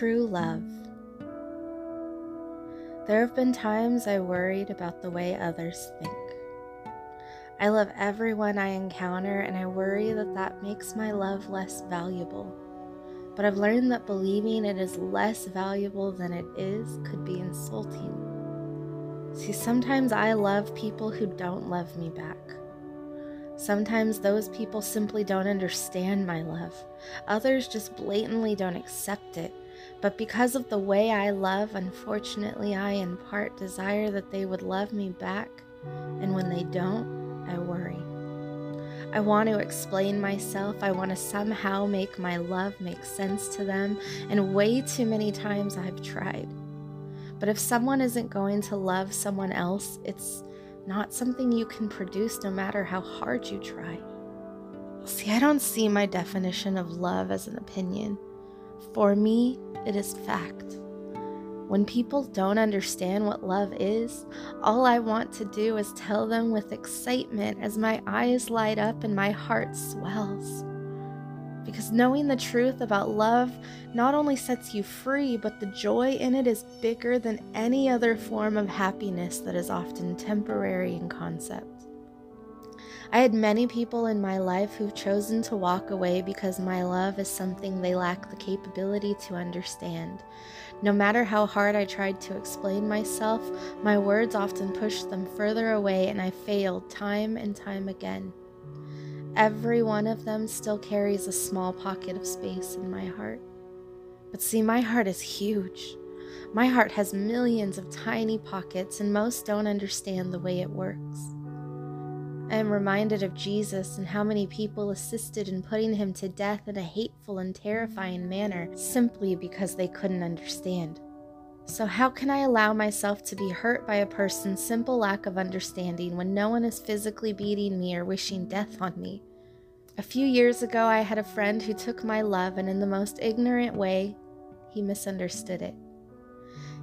True love. There have been times I worried about the way others think. I love everyone I encounter, and I worry that that makes my love less valuable. But I've learned that believing it is less valuable than it is could be insulting. See, sometimes I love people who don't love me back. Sometimes those people simply don't understand my love. Others just blatantly don't accept it. But because of the way I love, unfortunately, I in part desire that they would love me back. And when they don't, I worry. I want to explain myself. I want to somehow make my love make sense to them. And way too many times I've tried. But if someone isn't going to love someone else, it's not something you can produce no matter how hard you try. See, I don't see my definition of love as an opinion. For me, it is fact. When people don't understand what love is, all I want to do is tell them with excitement as my eyes light up and my heart swells. Because knowing the truth about love not only sets you free, but the joy in it is bigger than any other form of happiness that is often temporary in concept. I had many people in my life who've chosen to walk away because my love is something they lack the capability to understand. No matter how hard I tried to explain myself, my words often pushed them further away, and I failed time and time again. Every one of them still carries a small pocket of space in my heart. But see, my heart is huge. My heart has millions of tiny pockets, and most don't understand the way it works. I am reminded of Jesus and how many people assisted in putting him to death in a hateful and terrifying manner simply because they couldn't understand. So, how can I allow myself to be hurt by a person's simple lack of understanding when no one is physically beating me or wishing death on me? A few years ago, I had a friend who took my love and, in the most ignorant way, he misunderstood it.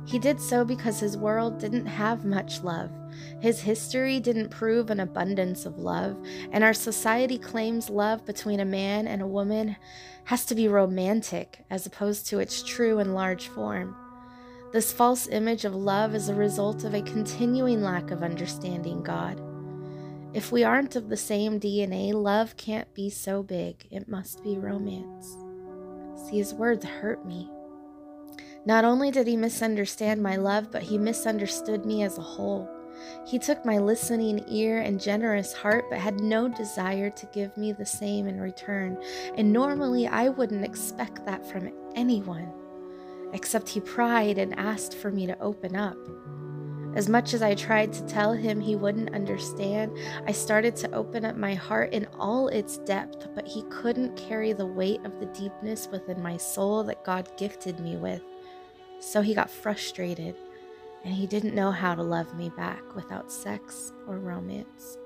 He did so because his world didn't have much love. His history didn't prove an abundance of love, and our society claims love between a man and a woman has to be romantic as opposed to its true and large form. This false image of love is a result of a continuing lack of understanding God. If we aren't of the same DNA, love can't be so big, it must be romance. See, his words hurt me. Not only did he misunderstand my love, but he misunderstood me as a whole. He took my listening ear and generous heart, but had no desire to give me the same in return. And normally I wouldn't expect that from anyone, except he pried and asked for me to open up. As much as I tried to tell him he wouldn't understand, I started to open up my heart in all its depth, but he couldn't carry the weight of the deepness within my soul that God gifted me with. So he got frustrated and he didn't know how to love me back without sex or romance.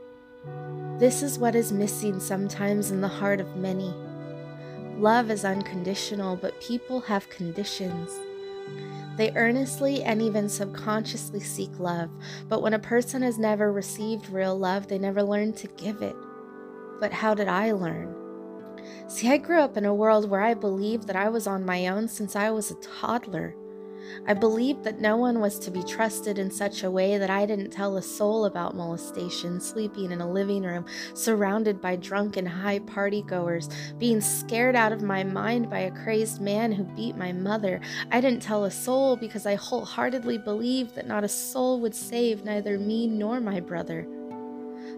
This is what is missing sometimes in the heart of many. Love is unconditional, but people have conditions. They earnestly and even subconsciously seek love, but when a person has never received real love, they never learn to give it. But how did I learn? See, I grew up in a world where I believed that I was on my own since I was a toddler. I believed that no one was to be trusted in such a way that I didn't tell a soul about molestation, sleeping in a living room, surrounded by drunken high party goers, being scared out of my mind by a crazed man who beat my mother. I didn't tell a soul because I wholeheartedly believed that not a soul would save neither me nor my brother.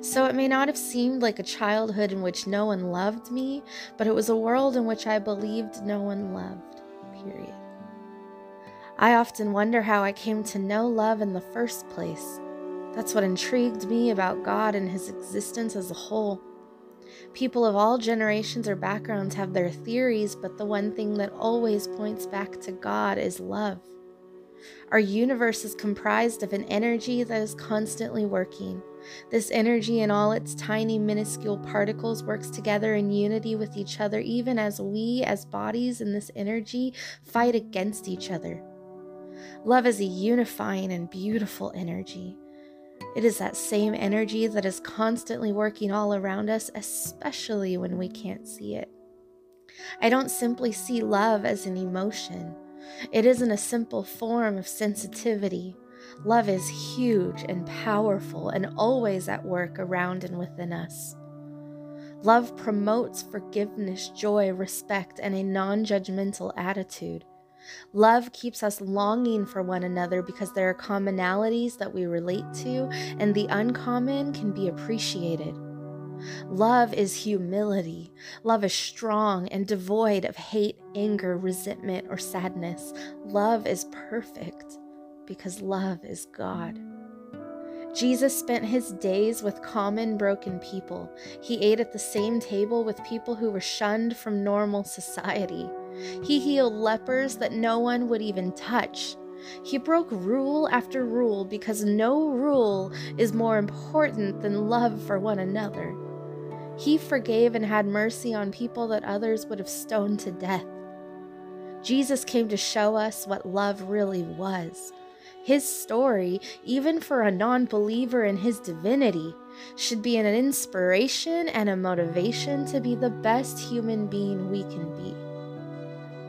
So it may not have seemed like a childhood in which no one loved me, but it was a world in which I believed no one loved, period. I often wonder how I came to know love in the first place. That's what intrigued me about God and his existence as a whole. People of all generations or backgrounds have their theories, but the one thing that always points back to God is love. Our universe is comprised of an energy that is constantly working. This energy and all its tiny, minuscule particles works together in unity with each other, even as we, as bodies in this energy, fight against each other. Love is a unifying and beautiful energy. It is that same energy that is constantly working all around us, especially when we can't see it. I don't simply see love as an emotion. It isn't a simple form of sensitivity. Love is huge and powerful and always at work around and within us. Love promotes forgiveness, joy, respect, and a non judgmental attitude. Love keeps us longing for one another because there are commonalities that we relate to, and the uncommon can be appreciated. Love is humility. Love is strong and devoid of hate, anger, resentment, or sadness. Love is perfect because love is God. Jesus spent his days with common broken people. He ate at the same table with people who were shunned from normal society. He healed lepers that no one would even touch. He broke rule after rule because no rule is more important than love for one another. He forgave and had mercy on people that others would have stoned to death. Jesus came to show us what love really was. His story, even for a non believer in his divinity, should be an inspiration and a motivation to be the best human being we can be.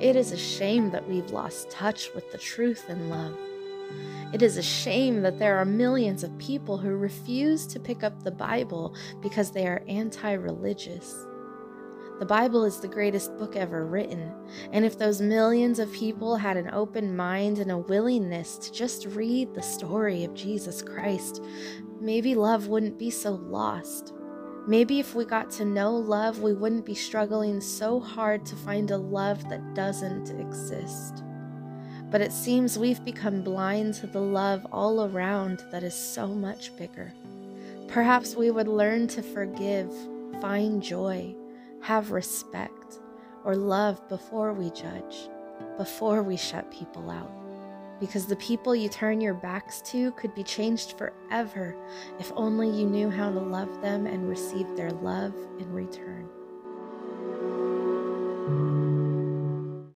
It is a shame that we've lost touch with the truth and love. It is a shame that there are millions of people who refuse to pick up the Bible because they are anti religious. The Bible is the greatest book ever written, and if those millions of people had an open mind and a willingness to just read the story of Jesus Christ, maybe love wouldn't be so lost. Maybe if we got to know love, we wouldn't be struggling so hard to find a love that doesn't exist. But it seems we've become blind to the love all around that is so much bigger. Perhaps we would learn to forgive, find joy, have respect, or love before we judge, before we shut people out. Because the people you turn your backs to could be changed forever if only you knew how to love them and receive their love in return.